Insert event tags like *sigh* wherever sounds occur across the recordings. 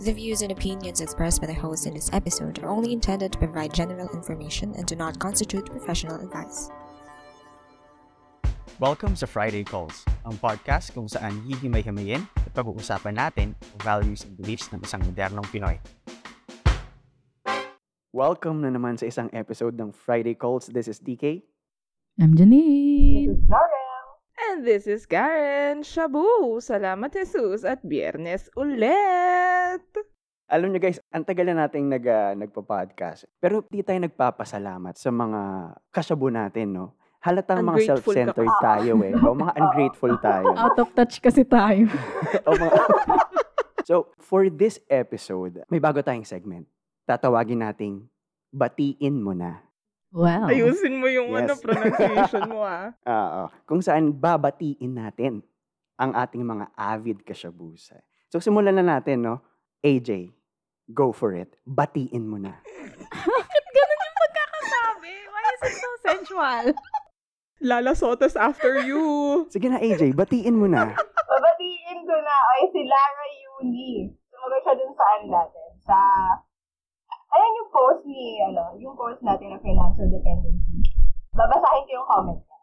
The views and opinions expressed by the host in this episode are only intended to provide general information and do not constitute professional advice. Welcome sa Friday Calls, ang podcast kung saan hihimay-himayin at pag-uusapan natin ang values and beliefs ng isang modernong Pinoy. Welcome na naman sa isang episode ng Friday Calls. This is DK. I'm Janine. And this is Karen Shabu. Salamat Jesus at biyernes ulit. Alam niyo guys, ang tagal na nating nag, uh, nagpa-podcast. Pero di tayo nagpapasalamat sa mga kasyabo natin, no? Halatang mga Ungrateful ka self-centered tayo eh. O mga ungrateful *laughs* tayo. Out of touch kasi tayo. *laughs* o mga... *laughs* so, for this episode, may bago tayong segment. Tatawagin nating Batiin Mo Na. Wow. Ayusin mo yung ano, Yes. pronunciation mo ah. Oo. Kung saan babatiin natin ang ating mga avid kasyabusa. So, simulan na natin, no? AJ, go for it. Batiin mo na. Bakit ganun yung pagkakasabi? Why is it so sensual? Lala Sotos after you. Sige na, AJ, batiin mo na. Babatiin ko na ay si Lara Yuni. Sumagot siya dun sa ano natin. Sa, ayan yung post ni, ano, yung post natin na financial dependency. Babasahin ko yung comment niya.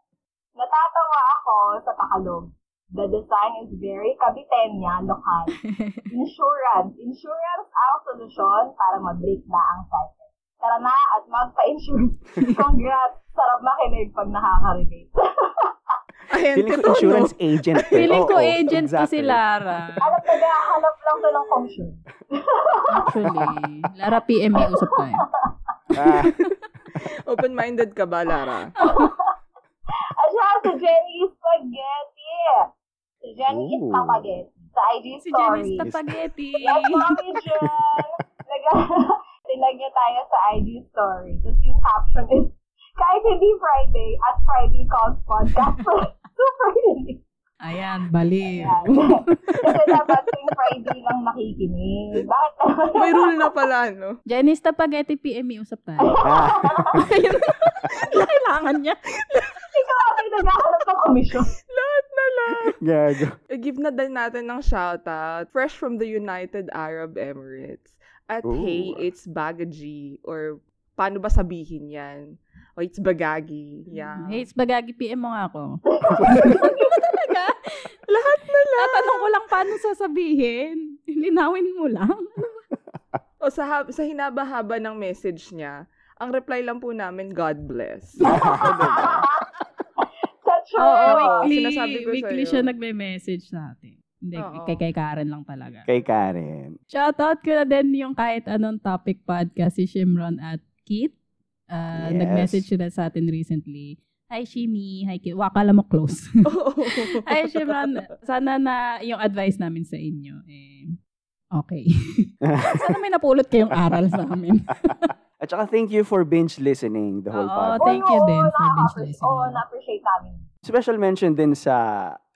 Natatawa ako sa pakalog. The design is very kabitenya, lokal. *laughs* Insurance. Insurance ang solusyon para mag-break na ang cycle. Tara na at magpa-insure. *laughs* Congrats! Sarap makinig pag nakaka-relate. *laughs* Ayan, Feeling ko insurance no? agent. eh. Feeling ko Oo, agent ko exactly. si Lara. Alam, naghahanap lang to ng function. Actually. Lara PM may usap tayo. Ah, Open-minded ka ba, Lara? At siya, si Jenny Spaghetti. Si Jenny is Ooh. Spaghetti. Sa IG Si Jenny story. Spaghetti. *laughs* Yes, mommy Jen. Tinag *laughs* niya tayo sa IG story. Tapos yung caption is, kahit hindi Friday, at Friday calls podcast. *laughs* Super hindi. Ayan, baliw. Yan. Kasi dapat yung Friday lang makikinig. Bakit? May rule na pala, no? Jenny Spaghetti PM may usap tayo. ah, *laughs* Kailangan niya. Ikaw ate naghahanap ng komisyon. Lahat na lang. gago. I-give na din natin ng shoutout. Fresh from the United Arab Emirates. At Ooh. hey, it's Bagaji. Or paano ba sabihin yan? O it's Bagagi. Yeah. Hey, it's bagagi PM mo nga ako. talaga. Lahat na lang. Tatanong ko lang paano sasabihin. Linawin mo lang. *laughs* O sa, hab- sa hinaba-haba ng message niya, ang reply lang po namin, God bless. *laughs* Sa true. Oo, Oo, weekly. sinasabi ko weekly sa'yo. siya nagme-message sa atin. Hindi, Oo. kay, kay Karen lang talaga. Kay Karen. Shoutout ko na din yung kahit anong topic podcast si Shimron at Kit. Uh, Yes. Nag-message sila sa atin recently. Hi, Shimi. Hi, Kit. Wakala mo close. Oo. *laughs* *laughs* Hi, Shimron. Sana na yung advice namin sa inyo, eh, okay. *laughs* Sana may napulot kayong aral sa amin. At saka thank you for binge listening the whole podcast. thank you din for binge listening. Oo, na-appreciate namin. Special mention din sa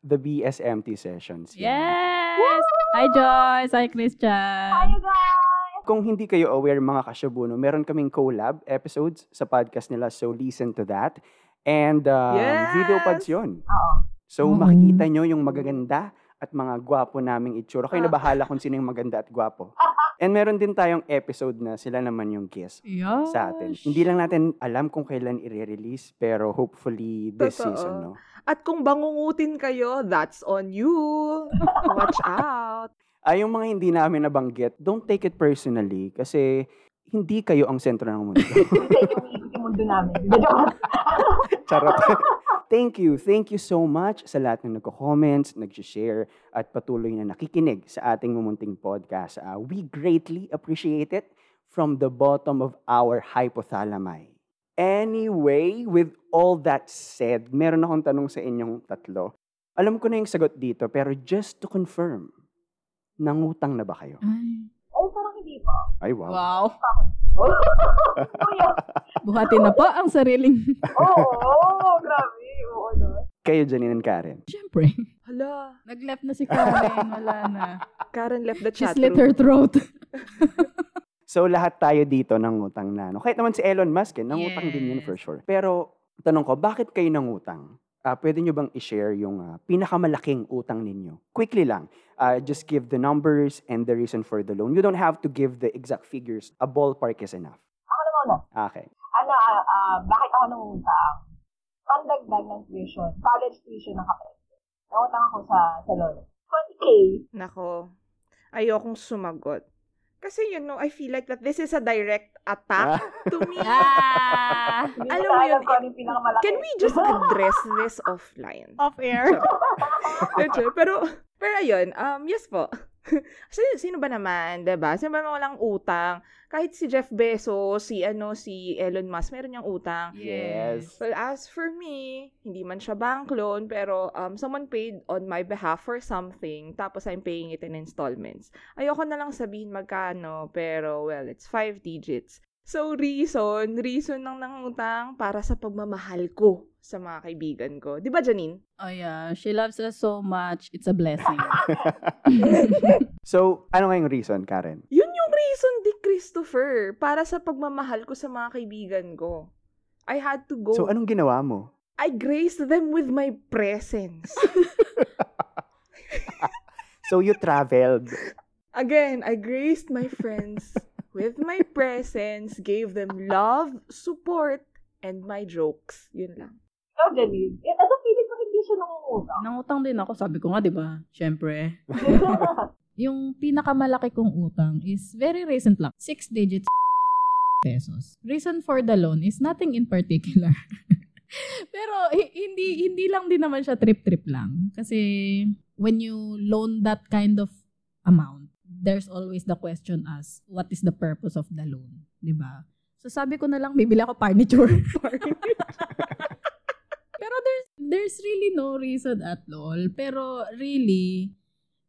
the BSMT sessions. Yes! Hi, Joyce. Hi, Christian. Hi, you guys! Kung hindi kayo aware mga kasyabuno, meron kaming collab episodes sa podcast nila. So listen to that. And um, Yes! video pods yun. Oo. So Oo. makikita nyo yung magaganda at mga gwapo naming itsura. Kayo Ah. na bahala kung sino yung maganda at gwapo. *laughs* And meron din tayong episode na sila naman yung kiss Yes. sa atin. Hindi lang natin alam kung kailan i-release pero hopefully this Totoo. season, no? At kung bangungutin kayo, that's on you. *laughs* Watch out. Ay, yung mga hindi namin nabanggit, don't take it personally kasi hindi kayo ang sentro ng mundo. *laughs* Iikot yung mundo namin. *laughs* Charot. *laughs* thank you. Thank you so much sa lahat ng nagko-comments, nag-share, at patuloy na nakikinig sa ating mumunting podcast. Uh, we greatly appreciate it from the bottom of our hypothalami. Anyway, with all that said, meron akong tanong sa inyong tatlo. Alam ko na yung sagot dito, pero just to confirm, nangutang na ba kayo? Ay, Ay, parang hindi pa. Ay, wow. wow. Kuya. *laughs* Buhati na po ang sariling. Oo, oh, grabe. Oo, no. Kayo, Janine and Karen. Siyempre. Hala, Nag-left na si Karen. Wala na. Karen left the She chat slit room. her throat. So lahat tayo dito nangutang na. No? Kahit naman si Elon Musk, eh, nangutang din yun Yes. for sure. Pero tanong ko, bakit kayo nangutang? Ah, pwede nyo bang i-share yung ah, pinakamalaking utang ninyo? Quickly lang. Ah, just give the numbers and the reason for the loan. You don't have to give the exact figures. A ballpark is enough. Ako na muna. Okay. Ano, ah, ah, bakit ako nangutang? Pandagdag ng tuition. College tuition ng kapatid. ko. Nangutang ako sa, sa lolo. 20K. Nako, ayokong sumagot. Kasi, you know, I feel like that this is a direct attack to me. *laughs* Ah! Alam mo yun, ano. Can we just address this *laughs* offline? Off air. Medyo, *laughs* pero, pero ayun, um, yes po. *laughs* Kasi sino ba naman, 'di ba? Sino ba naman walang utang? Kahit si Jeff Bezos, si ano, si Elon Musk, meron niyang utang. Yes. Well, as for me, hindi man siya bank loan, pero um, someone paid on my behalf for something, tapos I'm paying it in installments. Ayoko na lang sabihin magkano, pero well, it's five digits. So, reason, reason ng nangutang para sa pagmamahal ko sa mga kaibigan ko. Di ba, Janine? Oh yeah, she loves us so much. It's a blessing. *laughs* *laughs* so, ano nga yung reason, Karen? Yun yung reason, di Christopher, para sa pagmamahal ko sa mga kaibigan ko. I had to go. So, anong ginawa mo? I graced them with my presence. *laughs* So, you traveled. Again, I graced my friends with my presence, gave them love, support, and my jokes. Yun lang. Ikaw, Janine. Eh, ano feeling ko hindi siya nangungutang? Nangutang din ako, sabi ko nga, di ba? Siyempre. *laughs* Yung pinakamalaki kong utang is very recent lang. Six digits pesos. Reason for the loan is nothing in particular. *laughs* Pero hi- hindi hindi lang din naman siya trip-trip lang. Kasi when you loan that kind of amount, there's always the question as what is the purpose of the loan, 'di ba? So sabi ko na lang bibili ako furniture. *laughs* Pero there's there's really no reason at all. Pero really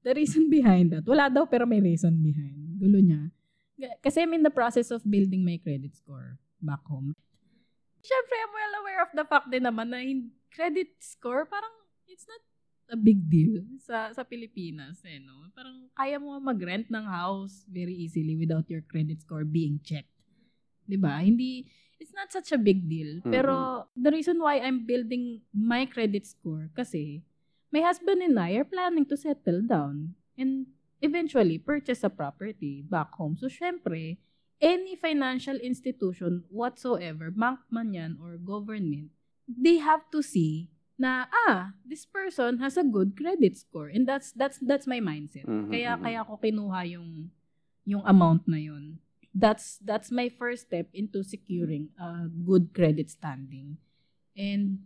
the reason behind that, wala daw pero may reason behind. Gulo niya. Kasi I'm in the process of building my credit score back home. Siyempre, I'm well aware of the fact din naman na in credit score, parang it's not a big deal sa sa Pilipinas. Eh, no? Parang kaya mo mag-rent ng house very easily without your credit score being checked. 'Di ba? Hindi, it's not such a big deal. Pero the reason why I'm building my credit score kasi my husband and I are planning to settle down and eventually purchase a property back home. So, syempre, any financial institution whatsoever, bank man yan or government, they have to see na, ah, this person has a good credit score. And that's that's that's my mindset. Mhm, Kaya mhm. kaya ako kinuha yung yung amount na yun. That's that's my first step into securing a good credit standing. And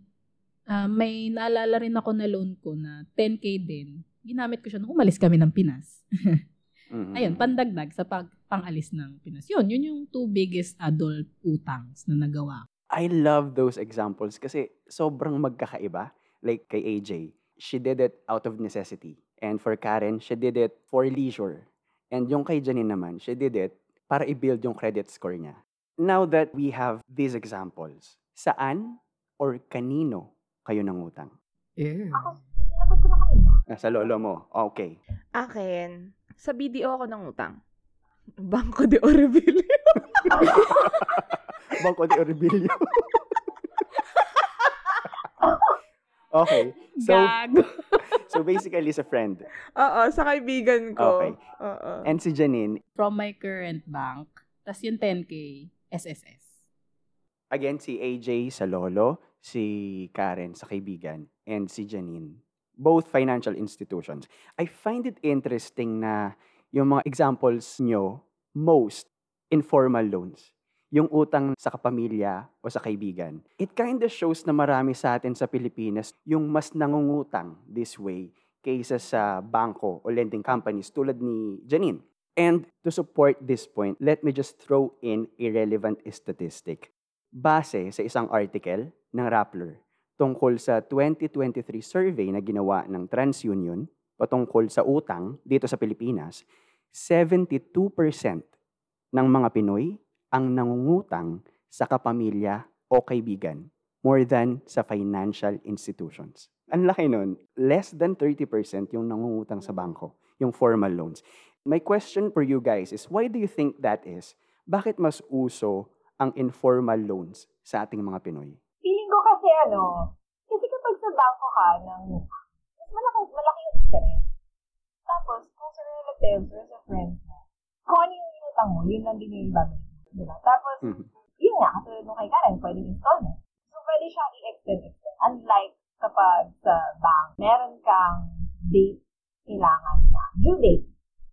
ah, may naalala rin ako na loan ko na 10k din. Ginamit ko siya nung umalis kami ng Pinas. *laughs* Mhm. Ayun, pandagdag sa pag pangalis ng Pinas. Yun, yun yung two biggest adult utangs na nagawa. I love those examples kasi sobrang magkakaiba. Like kay AJ, she did it out of necessity. And for Karen, she did it for leisure. And yung kay Janine naman, she did it para i-build yung credit score niya. Now that we have these examples, saan or kanino kayo nangutang? Ako, sinagot ko na kanina. Ah, Sa lolo mo. Okay. Akin, sa BDO ako ng utang. Banco de Orbilio. *laughs* Banco de Orbilio. okay. So, Gago. *laughs* so basically, sa friend. Oo, sa kaibigan ko. Okay. Oo. And si Janine, From my current bank, tas yung 10k, SSS. Again, si AJ sa lolo, si Karen sa kaibigan, and si Janine. Both financial institutions. I find it interesting na yung mga examples nyo, most informal loans. Yung utang sa kapamilya o sa kaibigan. It kind of shows na marami sa atin sa Pilipinas yung mas nangungutang this way kaysa sa bangko o lending companies tulad ni Janine. And to support this point, let me just throw in a relevant statistic base sa isang article ng Rappler tungkol sa 2023 survey na ginawa ng TransUnion patungkol sa utang dito sa Pilipinas, 72% ng mga Pinoy ang nangungutang sa kapamilya o kaibigan more than sa financial institutions. Ang laki nun, less than 30% yung nangungutang sa bangko, yung formal loans. My question for you guys is, why do you think that is? Bakit mas uso ang informal loans sa ating mga Pinoy? Feeling ko kasi ano, kasi kapag sa bangko ka ng malaki, malaki yung interest. Tapos, kung sa relatives or sa friends mo, kung ano yung inutang mo, yun lang din yung ibabalik. Di ba? Tapos, Mhm. yun nga, katulad nung kay Karen, pwedeng installment. So, pwede siyang i-extend, extend. Unlike kapag sa bank, meron kang date kailangan na due date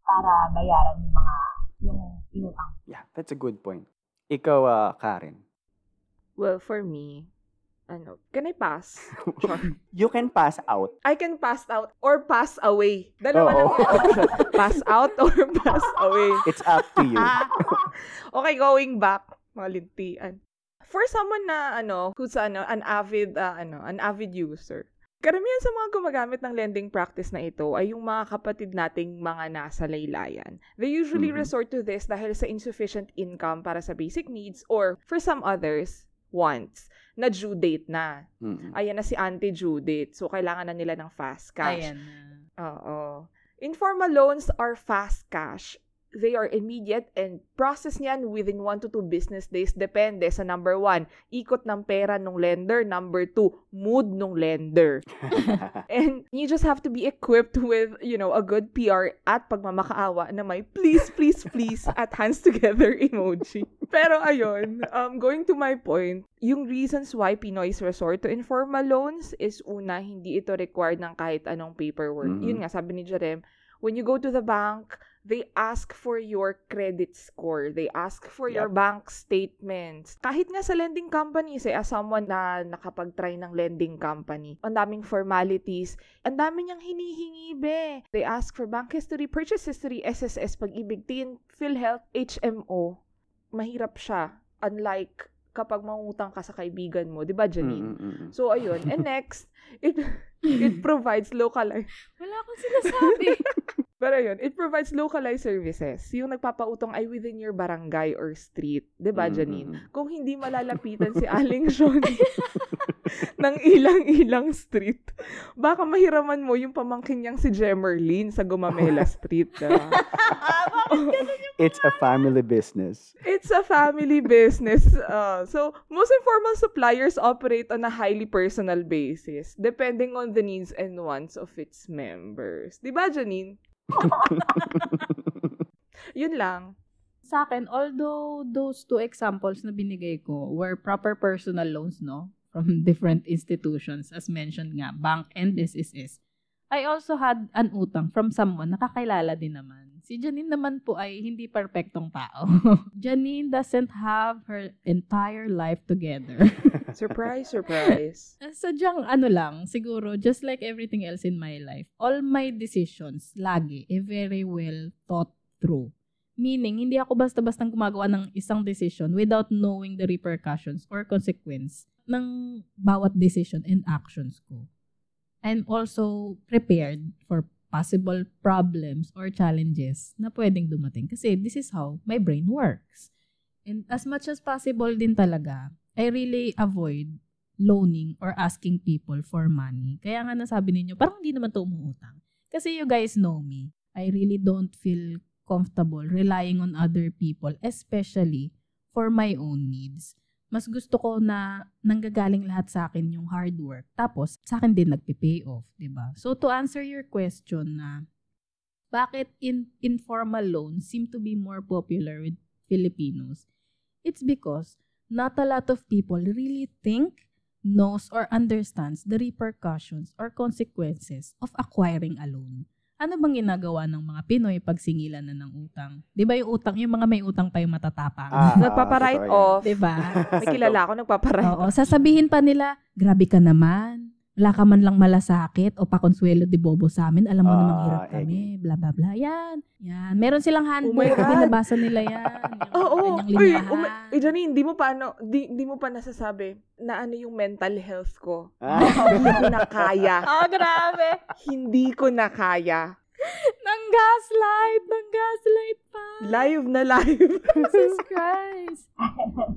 para bayaran yung mga yung inutang. Yeah, that's a good point. Ikaw, ah, Karen. Well, for me, can I pass? *laughs* You can pass out. I can pass out or pass away. Dalawa Oo. lang yung *laughs* option. pass out or pass away. It's up to you. *laughs* okay, going back, mga lintian. For someone na ano, who's ano, an avid uh, ano, an avid user. Karamihan sa mga gumagamit ng lending practice na ito ay yung mga kapatid nating mga nasa laylayan. They usually Mhm. resort to this dahil sa insufficient income para sa basic needs or for some others, wants na due date na. Mm. Ayan na si Auntie Judith. So, kailangan na nila ng fast cash. Ayan na. Oo. Informal loans are fast cash. They are immediate and process niyan within 1 to 2 business days. Depende sa number 1, ikot ng pera ng lender. Number 2, mood ng lender. *laughs* And you just have to be equipped with, you know, a good PR at pagmamakaawa na may please, please, please at hands together *laughs* emoji. Pero ayun, um, going to my point, yung reasons why Pinoys resort to informal loans is una, hindi ito required ng kahit anong paperwork. Mhm. Yun nga, sabi ni Jerem, when you go to the bank, they ask for your credit score. They ask for your Yep. bank statements. Kahit nga sa lending companies, eh, as someone na nakapag-try ng lending company, ang daming formalities, ang dami niyang hinihingi, be. They ask for bank history, purchase history, SSS, pag-ibig, TIN, PhilHealth, HMO. Mahirap siya. Unlike kapag mangutang ka sa kaibigan mo, di ba, Janine? Mm, mm, mm. So, ayun. And *laughs* next, it, it provides localized Wala akong sinasabi. *laughs* pero yun, it provides localized services. Yung nagpapautong ay within your barangay or street. 'Di ba Mm, Janine? mm. Kung hindi malalapitan si Aling Sean *laughs* ng ilang-ilang street, baka mahiraman mo yung pamangkin niyang si Jemerlin sa Gumamela *laughs* Street. diba? *laughs* It's a family business. It's a family business. Uh, so, most informal suppliers operate on a highly personal basis, depending on the needs and wants of its members. 'Di ba Janine? *laughs* Yun lang. Sa akin, although those two examples na binigay ko were proper personal loans, no? From *laughs* different institutions, as mentioned nga, bank and SSS. I also had an utang from someone nakakilala din naman. Si Janine naman po ay hindi perpektong tao. *laughs* Janine doesn't have her entire life together. *laughs* Surprise, surprise. Sadyang ano lang, siguro, just like everything else in my life, all my decisions, lagi, eh, very well thought through. Meaning, hindi ako basta-bastang gumagawa ng isang decision without knowing the repercussions or consequence ng bawat decision and actions ko. I'm also prepared for possible problems or challenges na pwedeng dumating. Kasi this is how my brain works. And as much as possible din talaga, I really avoid loaning or asking people for money. Kaya nga nasabi ninyo, parang hindi naman to umuutang. Kasi you guys know me. I really don't feel comfortable relying on other people, especially for my own needs. Mas gusto ko na nanggagaling lahat sa akin yung hard work. Tapos, sa akin din nagpipay off, ba? So, to answer your question na bakit in informal loans seem to be more popular with Filipinos, it's because not a lot of people really think, knows, or understands the repercussions or consequences of acquiring a loan. Ano bang ginagawa ng mga Pinoy pag singilan na ng utang? 'Di ba yung utang, yung mga may utang pa yung matatapang? Ah, Nagpapa-write totoo yan. off. 'Di ba? May kilala ako nagpapa-write Oo, sasabihin pa nila, grabe ka naman. Wala ka man lang malasakit o pakonsuelo de bobo sa amin. Alam mo Ah, namang hirap eh. kami. Bla, bla, bla. Yan. Yan. Meron silang handbook. Oh my God. binabasa nila yan. *laughs* Oo. ganyang Uy, linyahan. um, eh, Janine, di mo pa ano, di, di mo pa nasasabi na ano yung mental health ko. Ah. hindi ko na kaya. *laughs* Oh, grabe. Hindi ko na kaya. Nang gaslight. Nang gaslight pa. Live na live. Jesus Christ.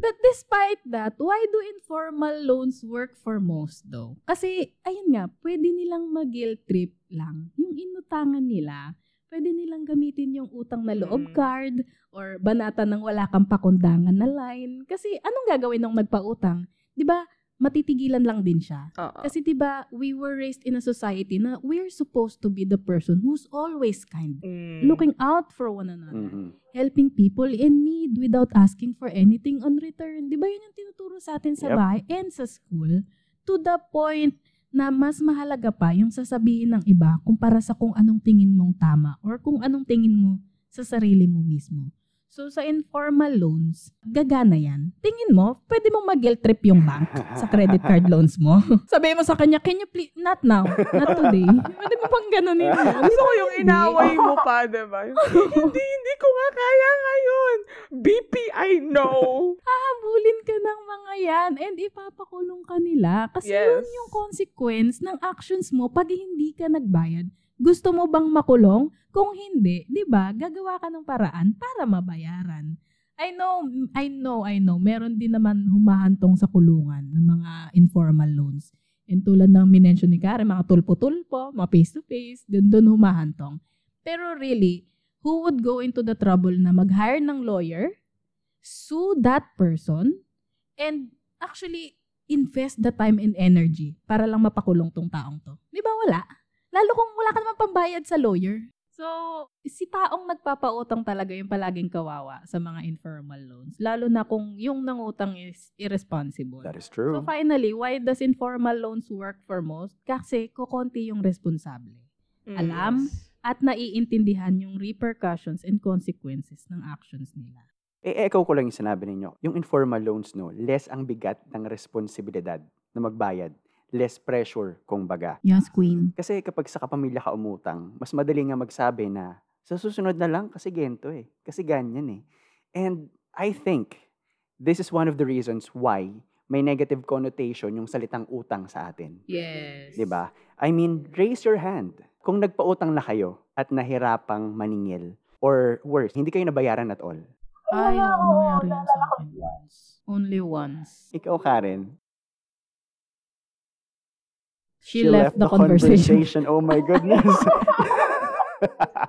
But despite that, why do informal loans work for most though? Kasi, ayun nga, pwede nilang mag-guilt trip lang. Yung inutangan nila, pwede nilang gamitin yung utang na loob Mm. card or banata ng wala kang pakundangan na line. Kasi, anong gagawin ng nagpautang? Di ba, matitigilan lang din siya. Oo. Kasi 'di ba, we were raised in a society na we're supposed to be the person who's always kind, Mm. looking out for one another, Mhm. helping people in need without asking for anything on return. 'Di ba 'yun yung tinuturo sa atin sa Yep. bahay and sa school to the point na mas mahalaga pa yung sasabihin ng iba kumpara sa kung anong tingin mong tama or kung anong tingin mo sa sarili mo mismo. So, sa informal loans, gagana yan. Tingin mo, pwede mong mag-guilt trip yung bank sa credit card *laughs* loans mo. *laughs* Sabihin mo sa kanya, can you please, not now, not today. *laughs* Pwede mo pang ganunin mo. Gusto ko yung inaway mo pa, diba? hindi, hindi ko nga kaya ngayon. BP, I know. Habulin ka ng mga yan and ipapakulong ka nila. Kasi Yes. yun yung consequence ng actions mo pag hindi ka nagbayad. Gusto mo bang makulong? Kung hindi, 'di ba? Gagawa ka ng paraan para mabayaran. I know, I know, I know. Meron din naman humahantong sa kulungan ng mga informal loans. And tulad ng minention ni Karen, mga tulpo-tulpo, mga face-to-face, dun, dun humahantong. Pero really, who would go into the trouble na mag-hire ng lawyer, sue that person, and actually invest the time and energy para lang mapakulong tong taong to. Di ba wala? Lalo kung wala ka naman pambayad sa lawyer. So, si taong nagpapautang talaga yung palaging kawawa sa mga informal loans. Lalo na kung yung nangutang is irresponsible. That is So true. finally, why does informal loans work for most? Kasi kukonti yung responsable. Alam? Yes. At naiintindihan yung repercussions and consequences ng actions nila. E-echo ko lang yung sinabi ninyo. Yung informal loans, no, less ang bigat ng responsibilidad na magbayad. Less pressure, kung baga. Yes, Queen. Kasi kapag sa kapamilya ka umutang, mas madali nga magsabi na sa susunod na lang kasi gento eh. Kasi ganyan eh. And I think this is one of the reasons why may negative connotation yung salitang utang sa atin. Yes. 'Di ba? I mean, raise your hand. Kung nagpautang na kayo at nahirapang maningil or worse, hindi kayo nabayaran at all. Ay, Wala, oo, nangyari sa akin once. Only once. Ikaw, Karen. She, left, the, conversation. Oh my goodness. *laughs*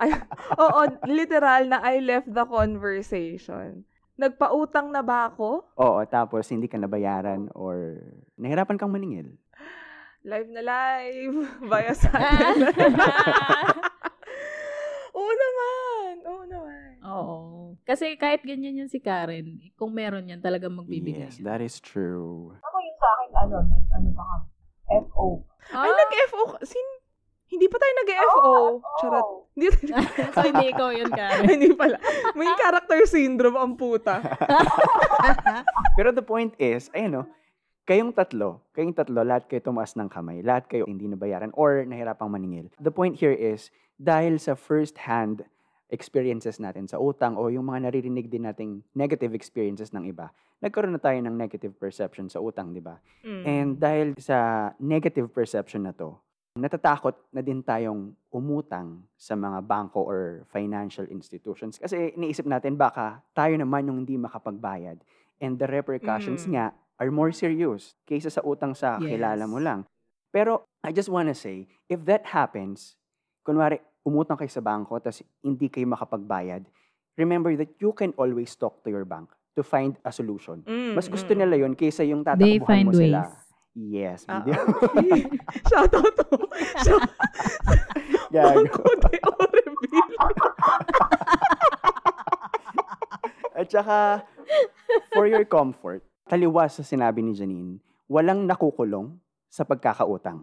Ay, oo, literal na I left the conversation. Nagpautang na ba ako? Oo, tapos hindi ka nabayaran or nahirapan kang maningil. Live na live. *laughs* Via satellite. *laughs* Oo naman. Oo naman. Oo. Kasi kahit ganyan yan si Karen, kung meron yan, talagang magbibigay. Yes, that is true. Ako yung sa akin, ano, nag- ano ba kami? FO. Ay, nag-FO. ka- Sin hindi pa tayo nag-FO. Charot. Hindi, *laughs* so, hindi ikaw yun, Karen. hindi pala. May character syndrome ang puta. *laughs* Pero the point is, ayun no, kayong tatlo, kayong tatlo, lahat kayo tumaas ng kamay, lahat kayo hindi nabayaran or nahirapang maningil. The point here is, dahil sa first-hand experiences natin sa utang o yung mga naririnig din nating negative experiences ng iba, nagkaroon na tayo ng negative perception sa utang, di ba? Mm. And dahil sa negative perception na to, natatakot na din tayong umutang sa mga bangko or financial institutions. Kasi iniisip natin baka tayo naman yung hindi makapagbayad. And the repercussions Mm. nga are more serious kaysa sa utang sa Yes. kilala mo lang. Pero I just wanna say, if that happens, kunwari umutang kayo sa bangko tapos hindi kayo makapagbayad, remember that you can always talk to your bank to find a solution. Mm, Mas gusto mm. nila yon kaysa yung tatakbuhan mo sila. ways. Yes, Ah, hindi. *laughs* Shout out to. Shout. Bangko de Oreville. At saka, for your comfort, taliwas sa sinabi ni Janine, walang nakukulong sa pagkakautang.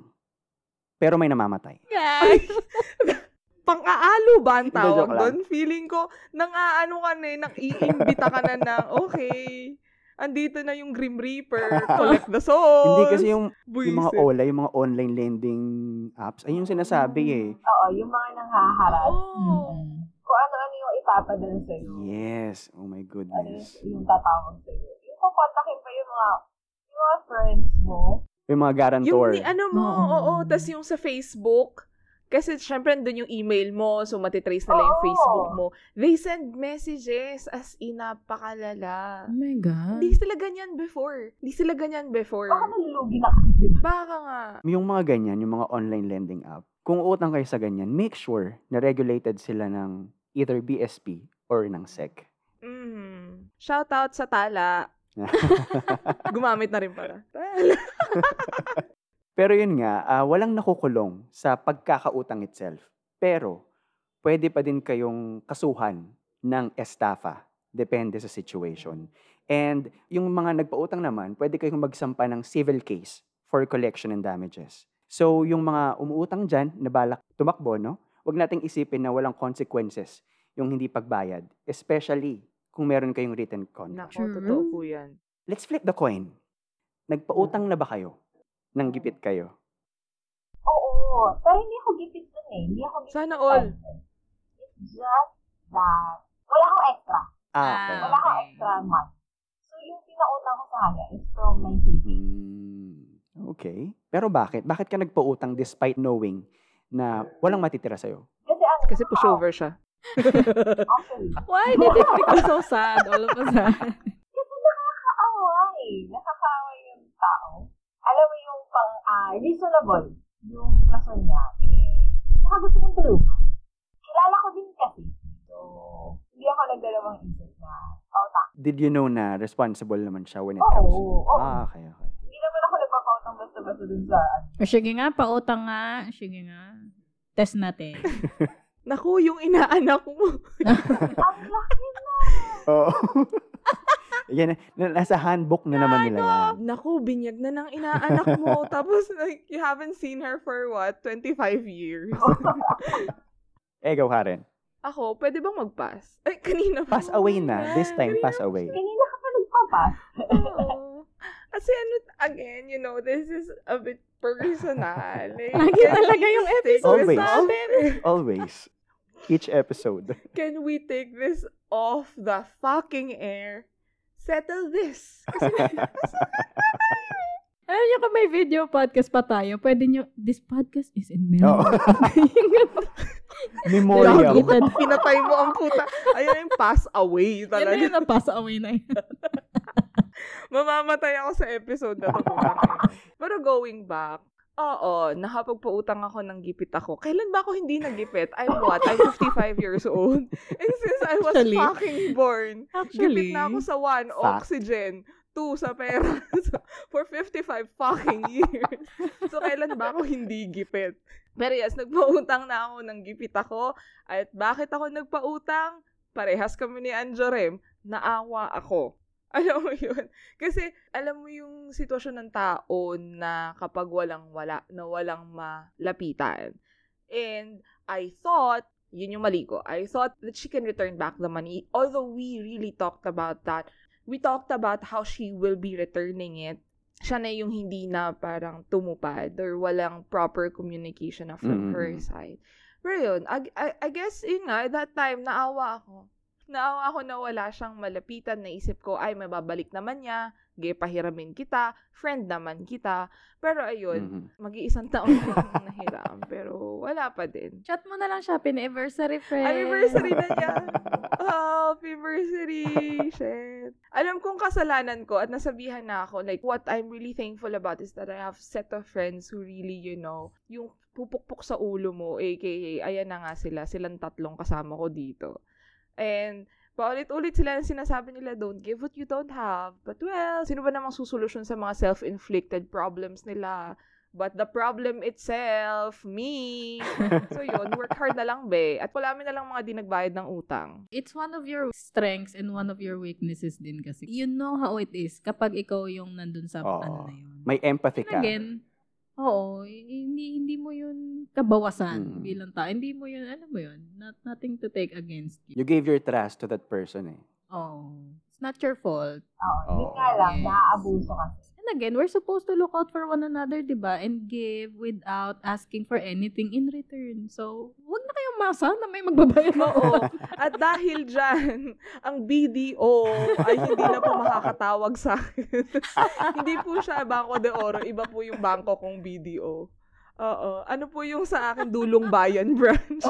Pero may namamatay. Ay, *laughs* pang-aalo ba ang tawag doon? Feeling ko, nang aano ka na eh, nang iimbita ka na na, okay, andito na yung Grim Reaper, *laughs* collect the souls. Hindi kasi yung, yung mga Buisit. OLA, yung mga online lending apps, ay yung sinasabi eh. Oo, yung mga nanghaharap. Oo. Mm-mm. Kung ano-ano yung ipapadala sa'yo. Yes. Oh my Ano yung, goodness. yung tatawag sa'yo. Yung kukontakin pa yung mga, yung mga friends mo. Yung mga Yung guarantor. ni ano mo, Oo. oo, tas yung sa Facebook, kasi syempre doon yung email mo, so matitrace nila yung Oo. Facebook mo. They send messages as in napakalala. Oh my God. Hindi sila ganyan before. Hindi sila ganyan before. Baka malulugi na. Baka nga. Yung mga ganyan, yung mga online lending app, kung utang kayo sa ganyan, make sure na regulated sila ng either BSP or ng SEC. Mm. Shout out sa Tala. *laughs* Gumamit na rin pala. Tala. *laughs* Pero yun nga, ah, walang nakukulong sa pagkakautang itself. Pero, pwede pa din kayong kasuhan ng estafa. Depende sa situation. And yung mga nagpautang naman, pwede kayong magsampa ng civil case for collection and damages. So, yung mga umuutang dyan, na balak tumakbo, no? Huwag nating isipin na walang consequences yung hindi pagbayad. Especially kung meron kayong written contract. Nako, True. totoo po yan. Let's flip the coin. Nagpautang na ba kayo? Nang gipit kayo? Oo. Pero hindi ako gipit dun eh. Hindi ako gipit. Sana all. It's just that, wala akong extra. Ah, okay. Wala akong Okay. extra month. So, yung pinautang ko sa kanya is from my savings. Hmm, okay. Pero bakit? Bakit ka nagpautang despite knowing na walang matitira sa'yo? Kasi ano, Kasi pushover siya. *laughs* Why did it become so sad all of a sudden? Kasi nakakaawa eh. Nakakaawa yung tao. Alam mo yung pang ah, reasonable yung rason niya. Eh, saka gusto mong tulungan. Kilala ko din kasi. So, hindi ako nagdalawang isip na, oh, ta. Did you know na responsible naman siya when it Oo, comes? oo. Ah, okay, okay. Hindi naman ako nagpapautang basta-basta dun sa, ano. O sige nga, pautang nga. Sige nga. Test natin. *laughs* Naku, yung inaanak mo. Ang laki na! *laughs* Oo. Yan, na- nasa handbook na naman nila yan. Naku, binyag na ng inaanak mo. *laughs* Tapos, like, you haven't seen her for what? 25 years. Eh, *laughs* ikaw, Karen. Ako, pwede bang mag-pass? Ay, kanina pa. Pass away na. This time, pass away. Kanina ka pa nagpapas. Oo. Kasi ano, again, you know, this is a bit personal. *laughs* Like, Lagi talaga yung episode Always. off- Always. Each episode. Can we take this off the fucking air? Settle this. Kasi *laughs* *laughs* Alam niyo kung may video podcast pa tayo, pwede niyo, this podcast is in memory. Memoriam. Deleted. pinatay mo ang puta. Ayun yung pass away Yan na talaga. yun, na-pass away na yun. *laughs* Mamamatay ako sa episode na to. Pero going back, oo, nakapagpautang ako ng gipit ako. Kailan ba ako hindi nagipit? I'm what? I'm 55 years old. And *laughs* since I was Actually. fucking born, Actually, gipit na ako sa one, Fact. oxygen, two, sa pera. *laughs* So, for 55 fucking *laughs* years. So, kailan ba ako hindi gipit? Pero yes, nagpautang na ako ng gipit ako. At bakit ako nagpautang? Parehas kami ni Anjorem. Naawa ako. *laughs* Alam mo yun? Kasi, alam mo yung sitwasyon ng tao na kapag walang wala, na walang malapitan. And I thought, yun yung mali ko, I thought that she can return back the money. Although we really talked about that. We talked about how she will be returning it. Siya na yung hindi na parang tumupad or walang proper communication na from her Mm. side. Pero yun, I, I, I guess, yun nga, that time, naawa ako. Naawa ako na wala siyang malapitan. Naisip ko, ay, mababalik naman niya. Gay, pahiramin kita. Friend naman kita. Pero ayun, Mhm. mag-iisang taon *laughs* na lang nahiram. Pero wala pa din. chat mo na lang siya, anniversary friend. Anniversary na niya. Oh, anniversary. Shit. Alam kong kasalanan ko at nasabihan na ako, like, what I'm really thankful about is that I have set of friends who really, you know, yung pupukpok sa ulo mo, aka, ayan na nga sila, silang tatlong kasama ko dito. And, paulit-ulit sila na sinasabi nila, don't give what you don't have. But well, sino ba namang susolusyon sa mga self-inflicted problems nila? But the problem itself, me. *laughs* So yun, work hard na lang, be. At wala na lang mga di nagbayad ng utang. It's one of your strengths and one of your weaknesses din kasi. You know how it is kapag ikaw yung nandun sa Oo. ano na yun. May empathy And ka. again, oo, hindi hindi mo yun kabawasan Mm. bilang tao. Hindi mo yun, alam mo yun, not, nothing to take against you. You gave your trust to that person eh. Oh, it's not your fault. Oo, yun Oo. nga lang, Yes. naaabuso kasi. And again, we're supposed to look out for one another, di ba? And give without asking for anything in return. So, wag na kayong masa na may magbabayad na Oo. At dahil dyan, ang BDO ay hindi na po makakatawag sa akin. *laughs* hindi po siya Bangko de Oro. Iba po yung bangko kong BDO. Oo. Ano po yung sa akin Dulong Bayan branch? *laughs*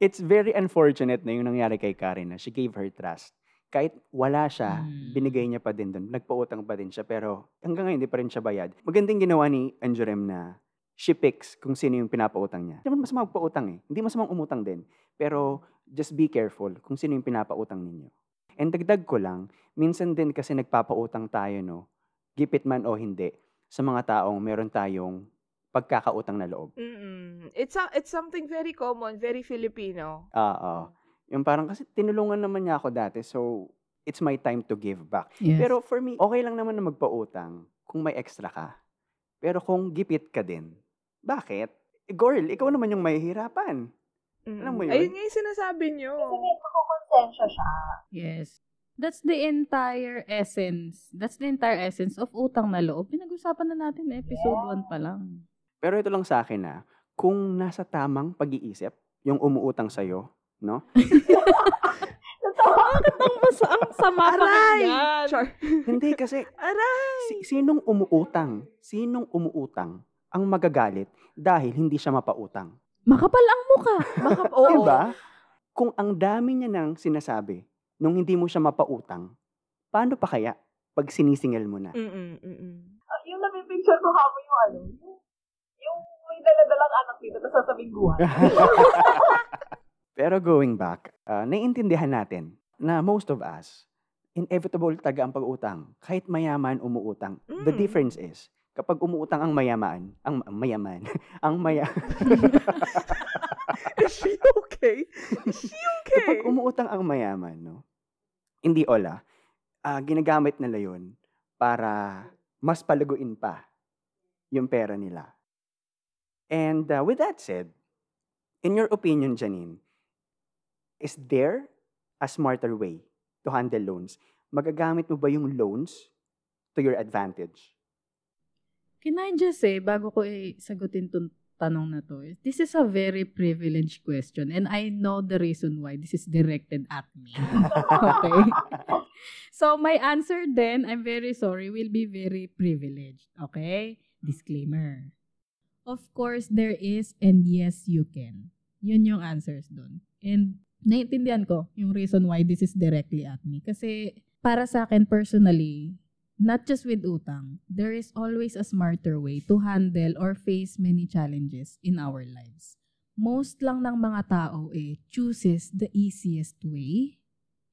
It's very unfortunate na yung nangyari kay Karen na she gave her trust. Kahit wala siya, Mm. binigay niya pa din doon. Nagpautang pa din siya. Pero hanggang ngayon, hindi pa rin siya bayad. Magandang ginawa ni Anjurem na she picks kung sino yung pinapautang niya. Hindi naman masamang magpautang eh. Hindi masamang umutang din. Pero just be careful kung sino yung pinapautang ninyo. And dagdag ko lang, minsan din kasi nagpapautang tayo, no? Gipit man o hindi, sa mga taong meron tayong pagkakautang na loob. Mm-mm. It's a, it's something very common, very Filipino. Oo. Yung parang kasi tinulungan naman niya ako dati, so it's my time to give back. Yes. Pero for me, okay lang naman na magpautang kung may extra ka. Pero kung gipit ka din, bakit? Eh, girl, ikaw naman yung mahihirapan. Mm-mm. Alam mo yun? Ayun nga yung sinasabi nyo. Kasi may makukonsensya siya. Yes. That's the entire essence. That's the entire essence of utang na loob. Pinag-usapan na natin episode 1 pa lang. Pero ito lang sa akin na, kung nasa tamang pag-iisip, yung umuutang sa'yo, no? *laughs* Totoo. Ang masa, ang sama Aray! pakinggan. Char. Hindi kasi, Aray! si- sinong umuutang, sinong umuutang ang magagalit dahil hindi siya mapautang. Makapal ang muka. Baka, *laughs* oo. Diba? Kung ang dami niya nang sinasabi nung hindi mo siya mapautang, paano pa kaya pag sinisingil mo na? Mm-mm, mm-mm. Ah, yung napipicture ko habang yung ano, yung, yung may daladalang anak dito, tapos sasabing. *laughs* Pero going back, uh, naiintindihan natin na most of us, inevitable taga ang pag-utang. Kahit mayaman, umuutang. The Mm. difference is, kapag umuutang ang mayaman, ang mayaman, *laughs* ang maya, *laughs* Is she okay? Is she okay? kapag umuutang ang mayaman, no, hindi ola, ah, ginagamit nila yun para mas palaguin pa yung pera nila. And uh, with that said, in your opinion, Janine, is there a smarter way to handle loans? Magagamit mo ba yung loans to your advantage? Can I just say, bago ko i-sagutin tong tanong na to, this is a very privileged question and I know the reason why this is directed at me. *laughs* okay? So, my answer then, I'm very sorry, will be very privileged. Okay? Disclaimer. Of course, there is and yes, you can. Yun yung answers dun. And naiintindihan ko yung reason why this is directly at me. Kasi para sa akin personally, not just with utang, there is always a smarter way to handle or face many challenges in our lives. Most lang ng mga tao eh chooses the easiest way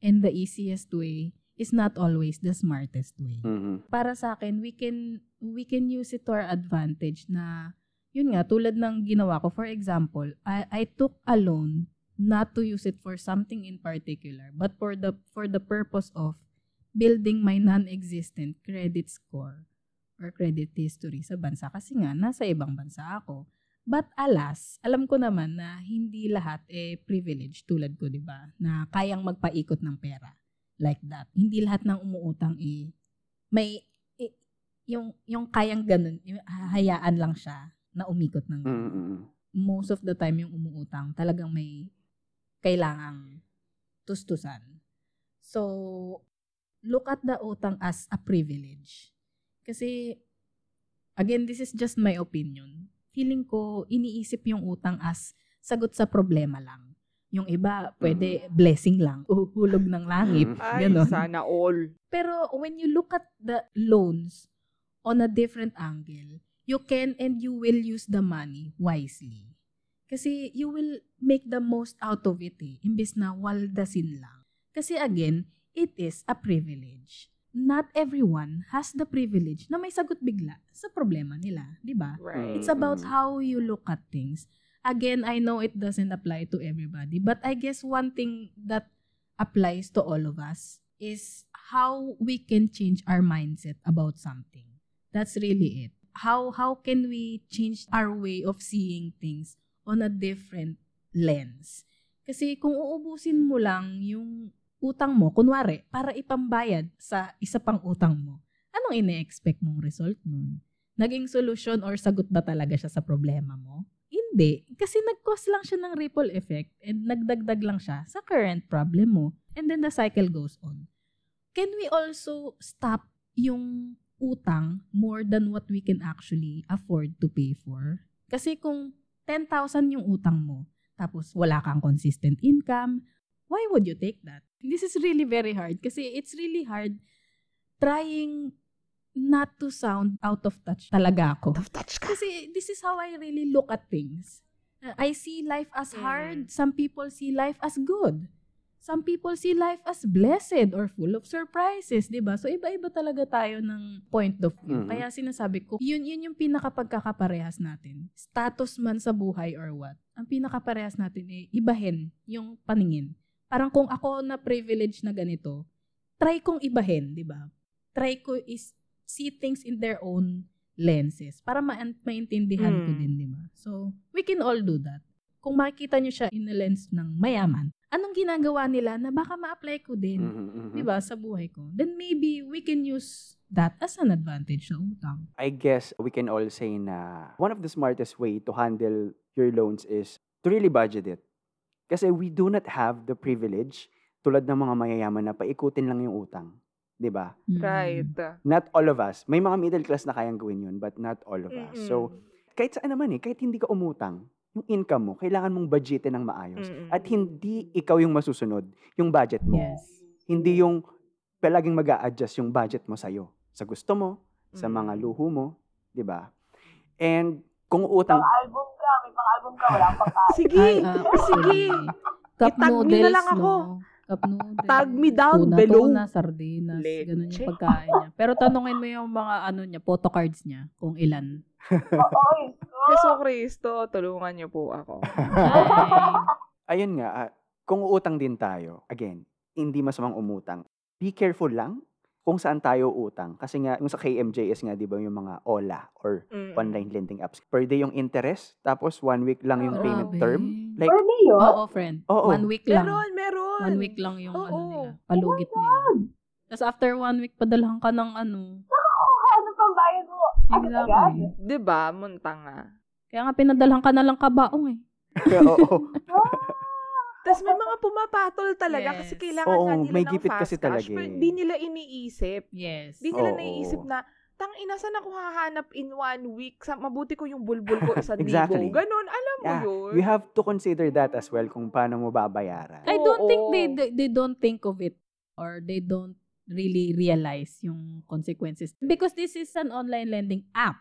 and the easiest way is not always the smartest way. Mhm. Para sa akin, we can we can use it to our advantage na yun nga tulad ng ginawa ko. For example, I I took a loan not to use it for something in particular, but for the for the purpose of building my non-existent credit score or credit history sa bansa kasi nga nasa ibang bansa ako. But alas, alam ko naman na hindi lahat eh privilege tulad ko, 'di ba? Na kayang magpaikot ng pera like that. Hindi lahat ng umuutang eh may eh, yung yung kayang ganun, yung hahayaan lang siya na umikot ng ganun. Mhm. Most of the time yung umuutang talagang may kailangang tustusan. So, look at the utang as a privilege. Kasi, again, this is just my opinion. Feeling ko, iniisip yung utang as sagot sa problema lang. Yung iba, pwede blessing lang. *laughs* Uhulog ng langit. Mm. Ay, Ganon. sana all. Pero when you look at the loans on a different angle, you can and you will use the money wisely. Kasi you will make the most out of it eh, imbes na waldasin lang. Kasi again, it is a privilege. Not everyone has the privilege na may sagot bigla sa problema nila, di ba? Right. It's about how you look at things. Again, I know it doesn't apply to everybody, but I guess one thing that applies to all of us is how we can change our mindset about something. That's really it. How how can we change our way of seeing things on a different lens? Kasi kung uubusin mo lang yung utang mo, kunwari, para ipambayad sa isa pang utang mo, anong ine-expect mong result nun? Naging solusyon or sagot ba talaga siya sa problema mo? Hindi. Kasi nag-cause lang siya ng ripple effect and nagdagdag lang siya sa current problem mo. And then the cycle goes on. Can we also stop yung utang more than what we can actually afford to pay for? Kasi kung 10,000 yung utang mo, tapos wala kang consistent income, why would you take that? This is really very hard kasi it's really hard trying not to sound out of touch talaga ako. Of touch ka. Kasi this is how I really look at things. I see life as hard. Some people see life as good. Some people see life as blessed or full of surprises, 'di ba? So iba-iba talaga tayo ng point of view. Mhm. Kaya sinasabi ko, yun yun yung pinakapagkakaparehas natin. Status man sa buhay or what. Ang pinakaparehas natin ay ibahin yung paningin. Parang kung ako na privilege na ganito, try kong ibahin, 'di ba? Try ko is see things in their own lenses para ma- maintindihan ko Mm. din, 'di ba? So, we can all do that. Kung makikita nyo siya in a lens ng mayaman, anong ginagawa nila na baka ma-apply ko din, Mhm, mhm. 'di ba, sa buhay ko? Then maybe we can use that as an advantage sa utang. I guess we can all say na one of the smartest way to handle your loans is to really budget it. Kasi we do not have the privilege tulad ng mga mayayaman na paikutin lang yung utang. 'Di ba? Mm. Right. Not all of us. May mga middle class na kayang gawin yun, but not all of us. So, kahit saan naman eh, kahit hindi ka umutang, yung income mo, kailangan mong budgetin ng maayos. Mm-mm. At hindi ikaw yung masusunod, yung budget mo. Yes. Hindi yung palaging mag adjust yung budget mo sa'yo. Sa gusto mo, sa Mm. mga luho mo, di ba? And kung utang, Pang album ka, may pang album ka, wala pagkain. Sige, Ay, ah, sige. Cup Itag na lang ako. no? Cup noodles. Tag me down tuna, below. Tuna, sardinas, Leche. ganun yung pagkain niya. Pero tanungin mo yung mga ano niya, photo cards niya, kung ilan. Oo, Jesu *laughs* Cristo, tulungan niyo po ako. Ay, *laughs* ayun nga, ah, kung utang din tayo, again, hindi masamang umutang. Be careful lang kung saan tayo utang. Kasi nga, yung sa KMJS nga, di ba, yung mga OLA or Mm. online lending apps. Per day yung interest, tapos one week lang yung Oh, payment grabe. term. Like, Pwede yun. Oo, friend. Oo. One week lang. Meron, meron. One week lang yung ano Oo. nila. Palugit nila. Tapos after one week, padalhan ka ng ano. Ano pang mo, agad-agad. Exactly. Diba? Munta nga. Kaya nga pinadalhan ka na lang kabaong eh. oo. *laughs* Tapos may mga pumapatol talaga kasi Yes. kailangan Oo, nga nila may ng gipit fast kasi cash. talaga Pero eh. di nila iniisip. Yes. Di nila Oo. naiisip na, tang ina, saan ako hahanap in one week? Sa, mabuti ko yung bulbul ko isang *laughs* Exactly. libo. Ganon, alam mo Yeah, yun. You have to consider that as well kung paano mo babayaran. I don't think Oo. they, they they don't think of it or they don't really realize yung consequences because this is an online lending app,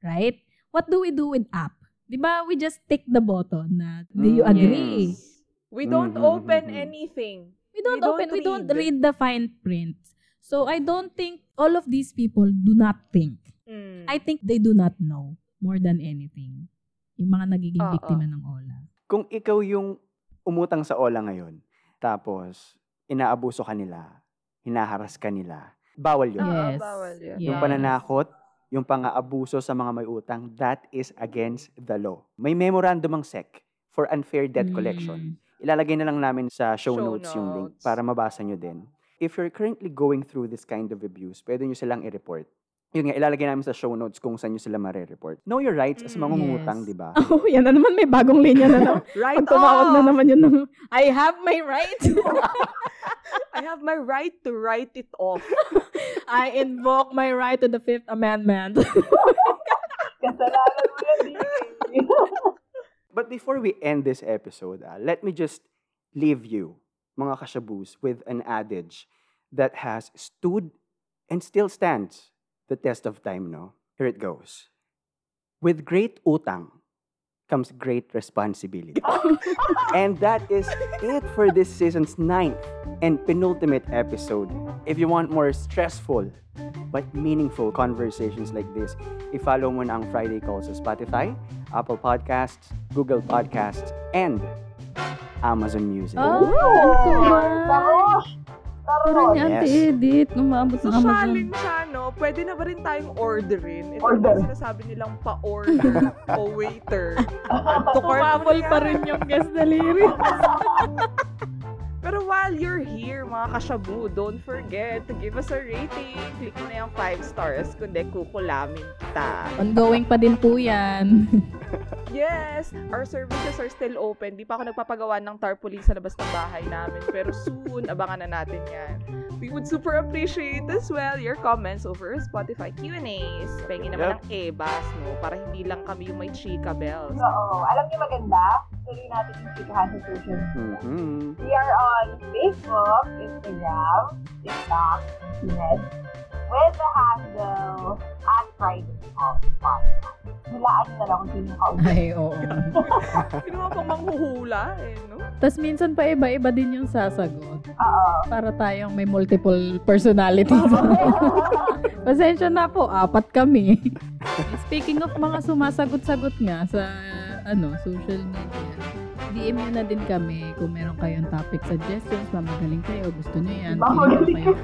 right? What do we do with app? 'Di ba? We just tick the button na do you Mm, agree? Yes. We don't Mhm, open mhm. anything. We don't We don't open, we don't read. the fine print. So I don't think all of these people do not think. Mm. I think they do not know more than anything. Yung mga nagiging Oo. biktima ng OLA. Kung ikaw yung umutang sa OLA ngayon, tapos inaabuso ka nila, hinaharas ka nila, bawal yun. Yes. bawal yun. Yung Yes. pananakot, yung pang-aabuso sa mga may utang, that is against the law. May memorandum ang SEC for unfair debt collection. Mm. Ilalagay na lang namin sa show, Show notes, yung link notes. para mabasa nyo din. If you're currently going through this kind of abuse, pwede nyo silang i-report. Yun nga, ilalagay namin sa show notes kung saan nyo sila mare-report. Know your rights as mangungutang, yes. *laughs* di ba? Oh, yan na naman. May bagong linya na naman. *laughs* Right Pag tumawag na naman yun ng, *laughs* I have my right. I have my right to write it off. I invoke my right to the Fifth Amendment. Kasalanan mo yan, eh. But before we end this episode, ah, let me just leave you, mga kashabus, with an adage that has stood and still stands the test of time, no? Here it goes. With great utang comes great responsibility. *laughs* and that is it for this season's ninth and penultimate episode. If you want more stressful but meaningful conversations like this, i-follow mo na ang Friday Calls sa Spotify, Apple Podcasts, Google Podcasts, and Amazon Music. Oh, ang tuwa. Taros! Pero Taros! niya, Yes. edit. Umabot So, ng Amazon. no? Pwede na ba rin tayong orderin? Ito Order. yung sinasabi nilang pa-order o waiter. Umabol pa rin yung guest delivery. *laughs* Pero while you're here, mga kashabu, don't forget to give us a rating. Click mo na yung 5 stars, kundi kukulamin kita. Ongoing pa din po yan. *laughs* Yes, our services are still open. Di pa ako nagpapagawa ng tarpaulin sa labas ng bahay namin. Pero soon, abangan na natin yan. We would super appreciate as well your comments over Spotify Q&As. Pengi naman Yep. ng EBAS, no? Para hindi lang kami yung may chika bells. Oo. Alam niyo maganda? Tuloy natin yung chikahan sa social media. Mhm. We are on Facebook, Instagram, TikTok, Thread, with the handle at Friday of Podcast. Hulaan niyo na lang kung sino yung. Ay, oo. *laughs* Pinuha pang manghuhula, eh, no? Tas minsan pa iba-iba din yung sasagot. Oo. Para tayong may multiple personalities. *laughs* Pasensya na po, apat kami. Speaking of mga sumasagot-sagot nga sa ano social media, DM nyo na din kami kung meron kayong topic suggestions, mamagaling kayo, gusto nyo yan. Feeling nyo kayo,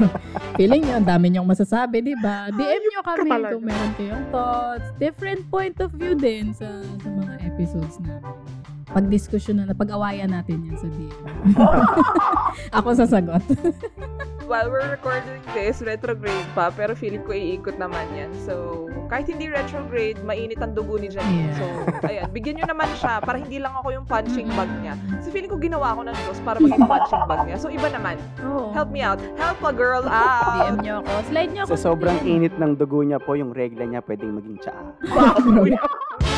*laughs* feeling nyo, ang dami nyong masasabi, di ba? DM nyo kami kung meron kayong thoughts, different point of view din sa, sa mga episodes namin. Pag-discussion na, pag-awayan natin yan sa DM. *laughs* Ako sasagot. While we're recording this, retrograde pa, pero feeling ko iikot naman yan. So, kahit hindi retrograde, mainit ang dugo ni Janine. Yeah. So, ayan, bigyan nyo naman siya para hindi lang ako yung punching bag niya. So, feeling ko ginawa ko ng Diyos para maging punching bag niya. So, iba naman. Help me out. Help a girl out. DM nyo ako. Slide nyo ako. Sa sobrang DM. init ng dugo niya po, yung regla niya pwedeng maging tsaa. Baboy. *laughs*